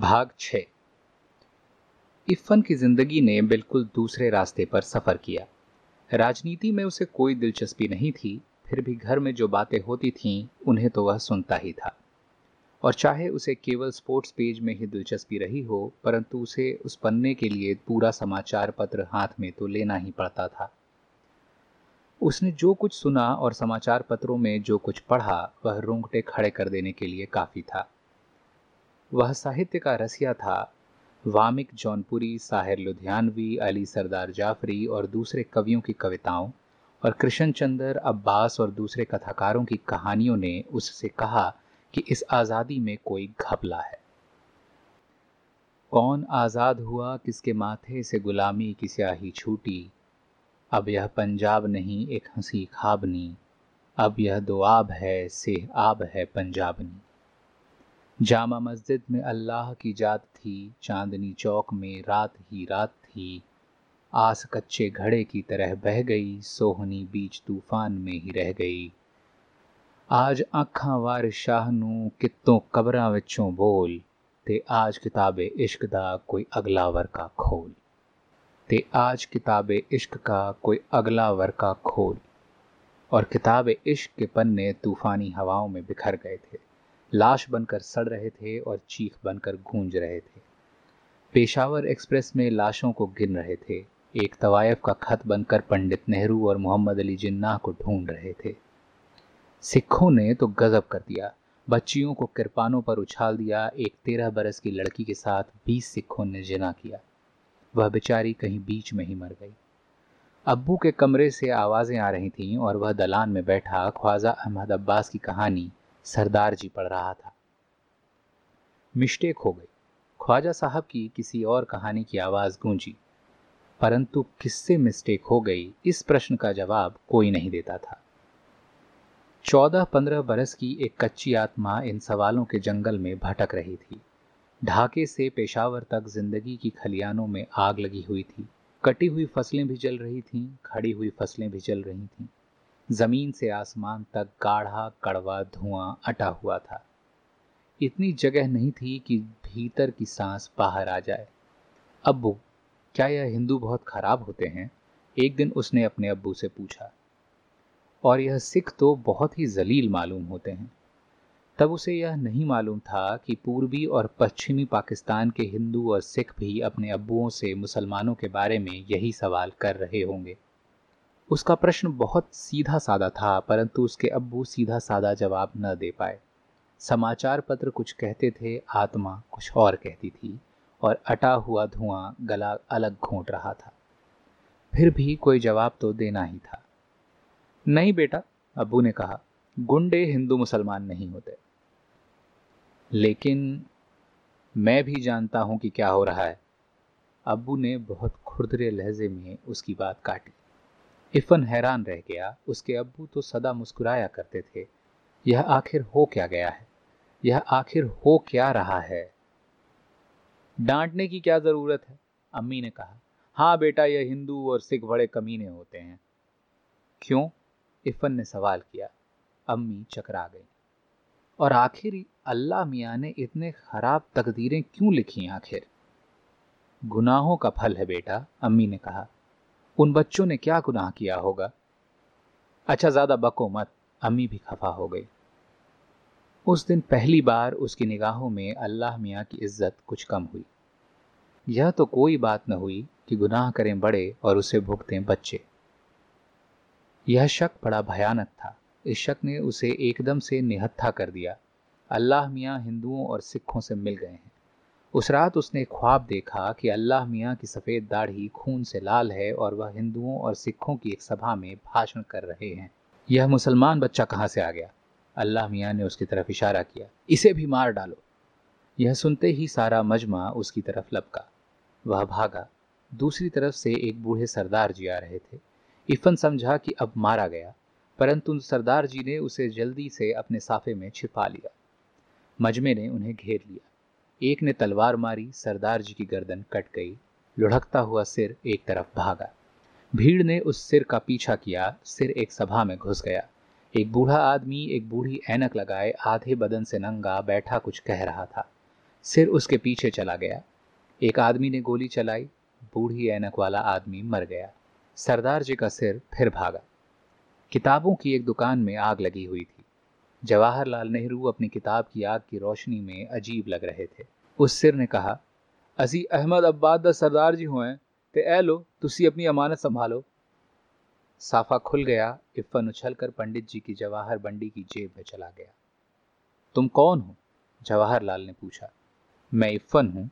भाग छ। इफ़न की ज़िंदगी ने बिल्कुल दूसरे रास्ते पर सफ़र किया। राजनीति में उसे कोई दिलचस्पी नहीं थी, फिर भी घर में जो बातें होती थीं, उन्हें तो वह सुनता ही था। और चाहे उसे केवल स्पोर्ट्स पेज में ही दिलचस्पी रही हो, परंतु उसे उस पन्ने के लिए पूरा समाचार पत्र हाथ में तो लेना ही पड़ता था। उसने जो कुछ सुना और समाचार पत्रों में जो कुछ पढ़ा, वह रोंगटे खड़े कर देने के लिए काफ़ी था। वह साहित्य का रसिया था। वामिक जौनपुरी, साहिर लुधियानवी, अली सरदार जाफरी और दूसरे कवियों की कविताओं और कृष्ण चंद्र, अब्बास और दूसरे कथाकारों की कहानियों ने उससे कहा कि इस आज़ादी में कोई घपला है। कौन आज़ाद हुआ किसके माथे से गुलामी की स्याही छूटी? अब यह पंजाब नहीं, एक हँसी खाबनी। अब यह दो आब है, सेह आब है पंजाबनी। जामा मस्जिद में अल्लाह की जात थी, चांदनी चौक में रात ही रात थी। आस कच्चे घड़े की तरह बह गई, सोहनी बीच तूफ़ान में ही रह गई। आज अखा वार शाह कितों कबरां विचों बोल। ते आज किताबे इश्क दा कोई अगला का खोल। ते आज किताबे इश्क का कोई अगला वर का खोल। और किताब इश्क के पन्ने तूफानी हवाओं में बिखर गए थे। लाश बनकर सड़ रहे थे और चीख बनकर गूंज रहे थे। पेशावर एक्सप्रेस में लाशों को गिन रहे थे। एक तवायफ का खत बनकर पंडित नेहरू और मोहम्मद अली जिन्ना को ढूंढ रहे थे। सिखों ने तो गजब कर दिया। बच्चियों को किरपानों पर उछाल दिया। एक तेरह बरस की लड़की के साथ बीस सिखों ने जिना किया। वह बेचारी कहीं बीच में ही मर गई। अब्बू के कमरे से आवाज़ें आ रही थीं और वह दलान में बैठा ख्वाजा अहमद अब्बास की कहानी सरदार जी पढ़ रहा था। मिस्टेक हो गई। ख्वाजा साहब की किसी और कहानी की आवाज़ गूंजी, परंतु किससे मिस्टेक हो गई, इस प्रश्न का जवाब कोई नहीं देता था। चौदह पंद्रह बरस की एक कच्ची आत्मा इन सवालों के जंगल में भटक रही थी। ढाके से पेशावर तक ज़िंदगी की खलियानों में आग लगी हुई थी। कटी हुई फ़सलें भी जल रही थीं, खड़ी हुई फ़सलें भी जल रही थीं। ज़मीन से आसमान तक गाढ़ा कड़वा धुआँ अटा हुआ था। इतनी जगह नहीं थी कि भीतर की सांस बाहर आ जाए। अब्बू, क्या यह हिंदू बहुत खराब होते हैं? एक दिन उसने अपने अब्बू से पूछा। और यह सिख तो बहुत ही जलील मालूम होते हैं। तब उसे यह नहीं मालूम था कि पूर्वी और पश्चिमी पाकिस्तान के हिंदू और सिख भी अपने अब्बुओं से मुसलमानों के बारे में यही सवाल कर रहे होंगे। उसका प्रश्न बहुत सीधा साधा था, परंतु उसके अब्बू सीधा साधा जवाब न दे पाए। समाचार पत्र कुछ कहते थे, आत्मा कुछ और कहती थी, और अटा हुआ धुआँ गला अलग घोंट रहा था। फिर भी कोई जवाब तो देना ही था। नहीं बेटा, अब्बू ने कहा, गुंडे हिंदू मुसलमान नहीं होते। लेकिन मैं भी जानता हूँ कि क्या हो रहा है। अबू ने बहुत खुरदरे लहजे में उसकी बात काटी। इफ़न हैरान रह गया। उसके अब्बू तो सदा मुस्कुराया करते थे। यह आखिर हो क्या गया है? यह आखिर हो क्या रहा है? डांटने की क्या ज़रूरत है? अम्मी ने कहा हाँ बेटा, यह हिंदू और सिख बड़े कमीने होते हैं। क्यों? इफ़न ने सवाल किया। अम्मी चकरा गई। और आखिर अल्लाह मियाँ ने इतने खराब तकदीरें क्यों लिखी आखिर? गुनाहों का फल है बेटा, अम्मी ने कहा। उन बच्चों ने क्या गुनाह किया होगा? अच्छा ज़्यादा बको मत, अम्मी भी खफा हो गई। उस दिन पहली बार उसकी निगाहों में अल्लाह मियाँ की इज़्ज़त कुछ कम हुई। यह तो कोई बात न हुई कि गुनाह करें बड़े और उसे भुगतें बच्चे। यह शक बड़ा भयानक था। इस शक ने उसे एकदम से निहत्था कर दिया। अल्लाह मियाँ हिंदुओं और सिखों से मिल गए हैं। उस रात उसने ख्वाब देखा कि अल्लाह मियाँ की सफ़ेद दाढ़ी खून से लाल है और वह हिंदुओं और सिखों की एक सभा में भाषण कर रहे हैं। यह मुसलमान बच्चा कहाँ से आ गया? अल्लाह मियाँ ने उसकी तरफ़ इशारा किया, इसे भी मार डालो। यह सुनते ही सारा मजमा उसकी तरफ़ लपका। वह भागा। दूसरी तरफ़ से एक बूढ़े सरदार जी आ रहे थे। इफ़न समझा कि अब मारा गया, परंतु सरदार जी ने उसे जल्दी से अपने साफे में छिपा लिया। मजमे ने उन्हें घेर लिया। एक ने तलवार मारी, सरदार जी की गर्दन कट गई, लुढ़कता हुआ सिर एक तरफ़ भागा। भीड़ ने उस सिर का पीछा किया, सिर एक सभा में घुस गया। एक बूढ़ा आदमी एक बूढ़ी ऐनक लगाए, आधे बदन से नंगा बैठा कुछ कह रहा था। सिर उसके पीछे चला गया। एक आदमी ने गोली चलाई, बूढ़ी ऐनक वाला आदमी मर गया। सरदार जी का सिर फिर भागा। किताबों की एक दुकान में आग लगी हुई थी। जवाहरलाल नेहरू अपनी किताब की आग की रोशनी में अजीब लग रहे थे। उस सिर ने कहा असी अहमद अब्बाद द सरदार जी हुए ते ए लो, तुसी अपनी अमानत संभालो। साफा खुल गया इफ़न उछलकर पंडित जी की जवाहर बंडी की जेब में चला गया। तुम कौन हो? जवाहरलाल ने पूछा। मैं इफ़न हूँ।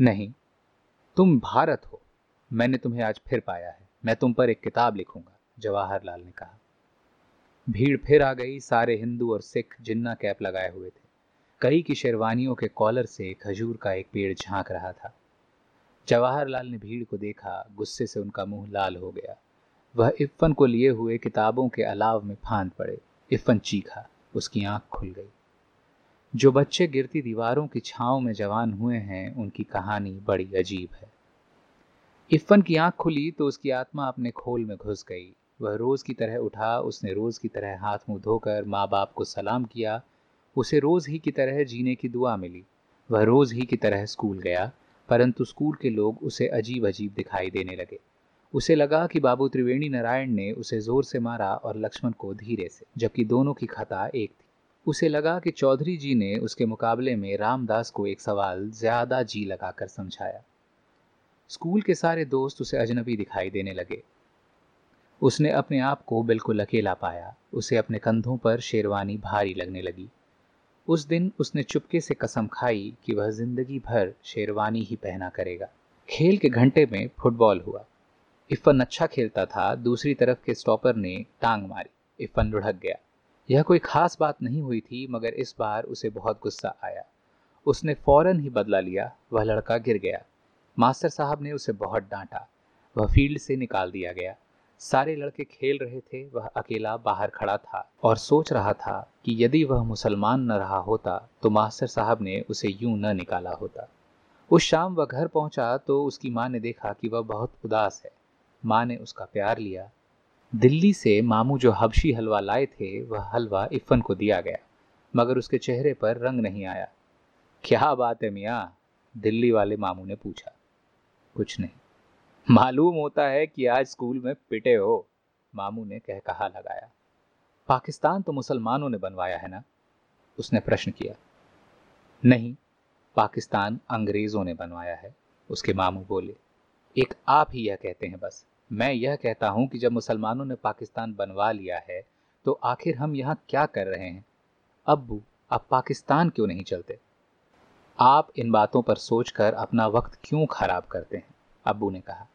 नहीं, तुम भारत हो। मैंने तुम्हें आज फिर पाया है। मैं तुम पर एक किताब लिखूँगा, जवाहरलाल ने कहा। भीड़ फिर आ गई, सारे हिंदू और सिख जिन्ना कैप लगाए हुए थे। कई की शेरवानियों के कॉलर से खजूर का एक पेड़ झाँक रहा था। जवाहरलाल ने भीड़ को देखा, गुस्से से उनका मुँह लाल हो गया। वह इफ़न को लिए हुए किताबों के अलाव में फांद पड़े। इफ़न चीखा, उसकी आँख खुल गई। जो बच्चे गिरती दीवारों की छांव में जवान हुए हैं, उनकी कहानी बड़ी अजीब है। इफ़न की आँख खुली तो उसकी आत्मा अपने खोल में घुस गई। वह रोज़ की तरह उठा, उसने रोज़ की तरह हाथ मुँह धोकर माँ बाप को सलाम किया। उसे रोज़ ही की तरह जीने की दुआ मिली। वह रोज़ ही की तरह स्कूल गया, परंतु स्कूल के लोग उसे अजीब अजीब दिखाई देने लगे। उसे लगा कि बाबू त्रिवेणी नारायण ने उसे ज़ोर से मारा और लक्ष्मण को धीरे से, जबकि दोनों की खता एक थी। उसे लगा कि चौधरी जी ने उसके मुकाबले में रामदास को एक सवाल ज़्यादा जी लगाकर समझाया। स्कूल के सारे दोस्त उसे अजनबी दिखाई देने लगे। उसने अपने आप को बिल्कुल अकेला पाया। उसे अपने कंधों पर शेरवानी भारी लगने लगी। उस दिन उसने चुपके से कसम खाई कि वह ज़िंदगी भर शेरवानी ही पहना करेगा। खेल के घंटे में फुटबॉल हुआ। इफ़न अच्छा खेलता था। दूसरी तरफ़ के स्टॉपर ने टांग मारी। इफ़न लुढ़क गया। यह कोई खास बात नहीं हुई थी, मगर इस बार उसे बहुत गुस्सा आया। उसने फ़ौरन ही बदला लिया। वह लड़का गिर गया। मास्टर साहब ने उसे बहुत डांटा। वह फ़ील्ड से निकाल दिया गया। सारे लड़के खेल रहे थे, वह अकेला बाहर खड़ा था और सोच रहा था कि यदि वह मुसलमान न रहा होता तो मास्टर साहब ने उसे यूँ न निकाला होता। उस शाम वह घर पहुँचा तो उसकी माँ ने देखा कि वह बहुत उदास है। माँ ने उसका प्यार लिया। दिल्ली से मामू जो हबशी हलवा लाए थे, वह हलवा इफ़न को दिया गया, मगर उसके चेहरे पर रंग नहीं आया। क्या बात है मियाँ? दिल्ली वाले मामू ने पूछा। कुछ नहीं। मालूम होता है कि आज स्कूल में पिटे हो, मामू ने कह कहा लगाया। पाकिस्तान तो मुसलमानों ने बनवाया है ना? उसने प्रश्न किया। नहीं, पाकिस्तान अंग्रेज़ों ने बनवाया है, उसके मामू बोले। एक आप ही यह कहते हैं बस। मैं यह कहता हूँ कि जब मुसलमानों ने पाकिस्तान बनवा लिया है तो आखिर हम यहाँ क्या कर रहे हैं? अब पाकिस्तान क्यों नहीं चलते? आप इन बातों पर सोचकर अपना वक्त क्यों खराब करते हैं? अब्बू ने कहा।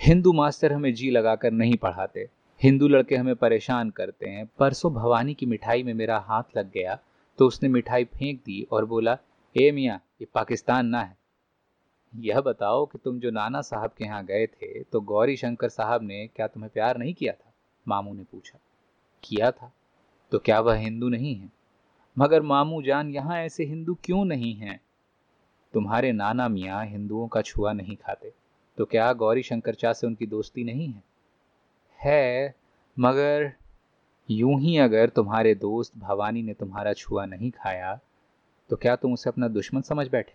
हिंदू मास्टर हमें जी लगाकर नहीं पढ़ाते। हिंदू लड़के हमें परेशान करते हैं। परसों भवानी की मिठाई में मेरा हाथ लग गया तो उसने मिठाई फेंक दी और बोला, ए मियाँ, ये पाकिस्तान ना है। यह बताओ कि तुम जो नाना साहब के यहाँ गए थे तो गौरी शंकर साहब ने क्या तुम्हें प्यार नहीं किया था? मामू ने पूछा। किया था? तो क्या वह हिंदू नहीं है? मगर मामू जान, यहाँ ऐसे हिंदू क्यों नहीं हैं? तुम्हारे नाना मियाँ हिंदुओं का छुआ नहीं खाते। तो क्या गौरी शंकर चा से उनकी दोस्ती नहीं है? है, मगर यूँ ही अगर तुम्हारे दोस्त भवानी ने तुम्हारा छुआ नहीं खाया तो क्या तुम उसे अपना दुश्मन समझ बैठे?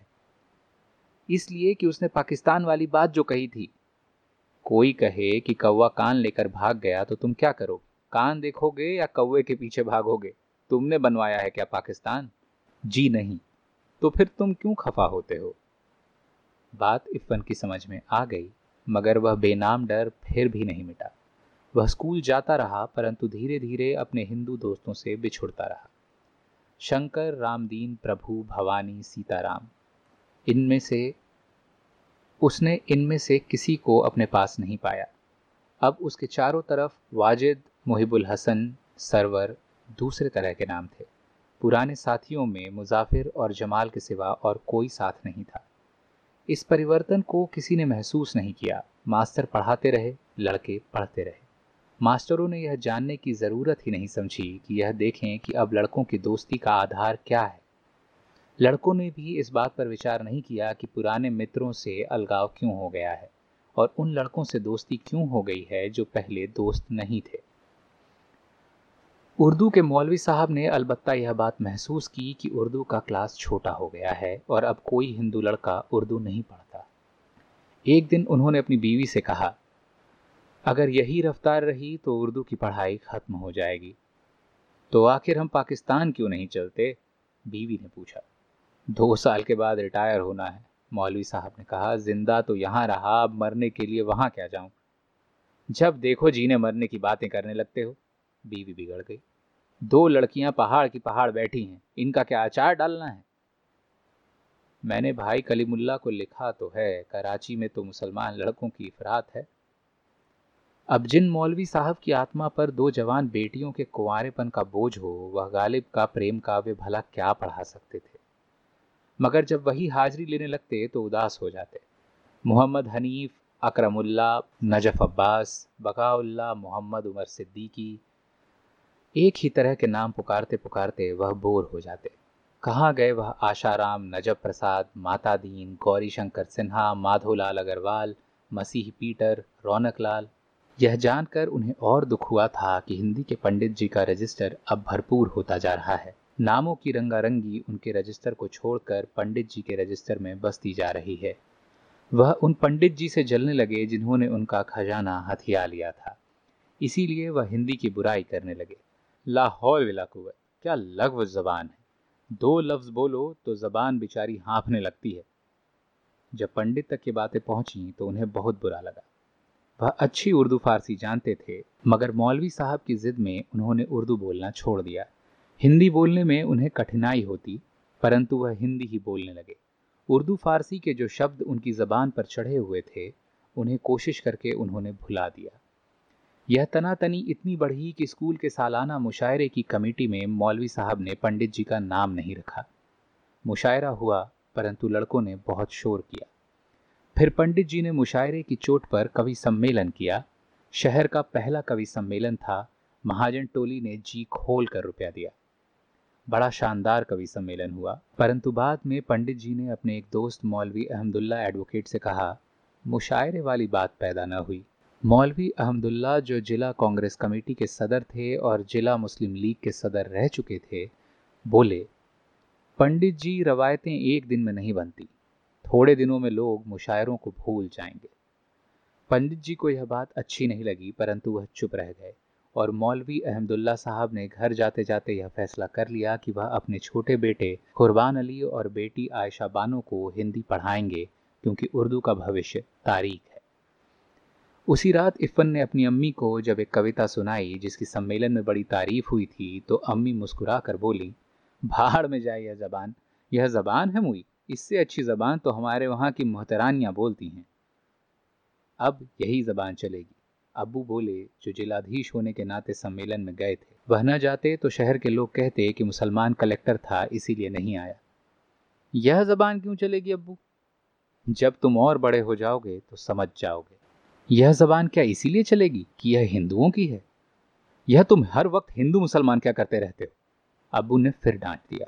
इसलिए कि उसने पाकिस्तान वाली बात जो कही थी। कोई कहे कि कौवा कान लेकर भाग गया तो तुम क्या करोगे? कान देखोगे या कौवे के पीछे भागोगे? तुमने बनवाया है क्या पाकिस्तान? जी नहीं। तो फिर तुम क्यों खफा होते हो? बात इफ़न की समझ में आ गई, मगर वह बेनाम डर फिर भी नहीं मिटा। वह स्कूल जाता रहा, परंतु धीरे धीरे अपने हिंदू दोस्तों से बिछुड़ता रहा। शंकर, रामदीन, प्रभु, भवानी, सीताराम, इनमें से, उसने इनमें से किसी को अपने पास नहीं पाया। अब उसके चारों तरफ़ वाजिद, मुहिबुल हसन, सरवर, दूसरे तरह के नाम थे। पुराने साथियों में मुजाफिर और जमाल के सिवा और कोई साथ नहीं था। इस परिवर्तन को किसी ने महसूस नहीं किया। मास्टर पढ़ाते रहे, लड़के पढ़ते रहे। मास्टरों ने यह जानने की ज़रूरत ही नहीं समझी कि यह देखें कि अब लड़कों की दोस्ती का आधार क्या है। लड़कों ने भी इस बात पर विचार नहीं किया कि पुराने मित्रों से अलगाव क्यों हो गया है और उन लड़कों से दोस्ती क्यों हो गई है जो पहले दोस्त नहीं थे। उर्दू के मौलवी साहब ने अलबत्ता यह बात महसूस की कि उर्दू का क्लास छोटा हो गया है और अब कोई हिंदू लड़का उर्दू नहीं पढ़ता। एक दिन उन्होंने अपनी बीवी से कहा, अगर यही रफ्तार रही तो उर्दू की पढ़ाई खत्म हो जाएगी। तो आखिर हम पाकिस्तान क्यों नहीं चलते? बीवी ने पूछा। दो साल के बाद रिटायर होना है, मौलवी साहब ने कहा। ज़िंदा तो यहाँ रहा, अब मरने के लिए वहाँ क्या जाऊँ? जब देखो जीने मरने की बातें करने लगते हो। बीवी बिगड़ गई। दो लड़कियाँ पहाड़ की पहाड़ बैठी हैं, इनका क्या आचार डालना है? मैंने भाई कलीमुल्ला को लिखा तो है, कराची में तो मुसलमान लड़कों की इफरात है। अब जिन मौलवी साहब की आत्मा पर दो जवान बेटियों के कुंवरेपन का बोझ हो, वह गालिब का प्रेम काव्य भला क्या पढ़ा सकते थे? मगर जब वही हाजिरी लेने लगते तो उदास हो जाते। मोहम्मद हनीफ, अकरमुल्ला, नजफ अब्बास, बकाउल्ला, मोहम्मद उमर सिद्दीकी एक ही तरह के नाम पुकारते पुकारते वह बोर हो जाते। कहाँ गए वह आशाराम, नजब प्रसाद माता दीन गौरी शंकर सिन्हा, माधोलाल अग्रवाल, मसीह पीटर, रौनक लाल। यह जानकर उन्हें और दुख हुआ था कि हिंदी के पंडित जी का रजिस्टर अब भरपूर होता जा रहा है। नामों की रंगारंगी उनके रजिस्टर को छोड़कर पंडित जी के रजिस्टर में बसती जा रही है। वह उन पंडित जी से जलने लगे जिन्होंने उनका खजाना हथिया लिया था। इसीलिए वह हिंदी की बुराई करने लगे। लाहौल विलाकुवत क्या लघ्व जबान है। दो लफ्ज बोलो तो जबान बिचारी हाँफने लगती है। जब पंडित तक ये बातें पहुँची तो उन्हें बहुत बुरा लगा। वह अच्छी उर्दू फारसी जानते थे, मगर मौलवी साहब की जिद में उन्होंने उर्दू बोलना छोड़ दिया। हिंदी बोलने में उन्हें कठिनाई होती, परंतु वह हिंदी ही बोलने लगे। उर्दू फारसी के जो शब्द उनकी ज़बान पर चढ़े हुए थे, उन्हें कोशिश करके उन्होंने भुला दिया। यह तनातनी इतनी बढ़ी कि स्कूल के सालाना मुशायरे की कमेटी में मौलवी साहब ने पंडित जी का नाम नहीं रखा। मुशायरा हुआ, परंतु लड़कों ने बहुत शोर किया। फिर पंडित जी ने मुशायरे की चोट पर कवि सम्मेलन किया। शहर का पहला कवि सम्मेलन था। महाजन टोली ने जी खोल कर रुपया दिया। बड़ा शानदार कवि सम्मेलन हुआ। परंतु बाद में पंडित जी ने अपने एक दोस्त मौलवी अहमदुल्ला एडवोकेट से कहा, मुशायरे वाली बात पैदा न हुई। मौलवी अहमदुल्ला, जो जिला कांग्रेस कमेटी के सदर थे और जिला मुस्लिम लीग के सदर रह चुके थे, बोले, पंडित जी, रवायतें एक दिन में नहीं बनती। थोड़े दिनों में लोग मुशायरों को भूल जाएँगे पंडित जी को यह बात अच्छी नहीं लगी, परंतु वह चुप रह गए और मौलवी अहमदुल्ला साहब ने घर जाते जाते यह फैसला कर लिया कि वह अपने छोटे बेटे कुर्बान अली और बेटी आयशा बानो को हिंदी पढ़ाएँगे, क्योंकि उर्दू का भविष्य तारीख है। उसी रात इफ़न ने अपनी अम्मी को जब एक कविता सुनाई, जिसकी सम्मेलन में बड़ी तारीफ़ हुई थी तो अम्मी मुस्कुरा कर बोली, भाड़ में जाए यह जबान। यह जबान है मुई। इससे अच्छी ज़बान तो हमारे वहाँ की मोहतरानियाँ बोलती हैं। अब यही ज़बान चलेगी। अबू बोले, जो जिलाधीश होने के नाते सम्मेलन में गए थे। वह न जाते तो शहर के लोग कहते कि मुसलमान कलेक्टर था, इसीलिए नहीं आया। यह ज़बान क्यों चलेगी अबू जब तुम और बड़े हो जाओगे तो समझ जाओगे। यह ज़बान क्या इसीलिए चलेगी कि यह हिंदुओं की है? यह तुम हर वक्त हिंदू मुसलमान क्या करते रहते हो? अबू ने फिर डांट दिया।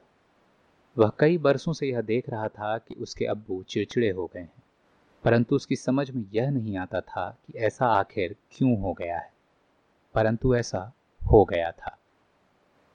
वह कई बरसों से यह देख रहा था कि उसके अब्बू चिड़चिड़े हो गए हैं, परंतु उसकी समझ में यह नहीं आता था कि ऐसा आखिर क्यों हो गया है। परंतु ऐसा हो गया था।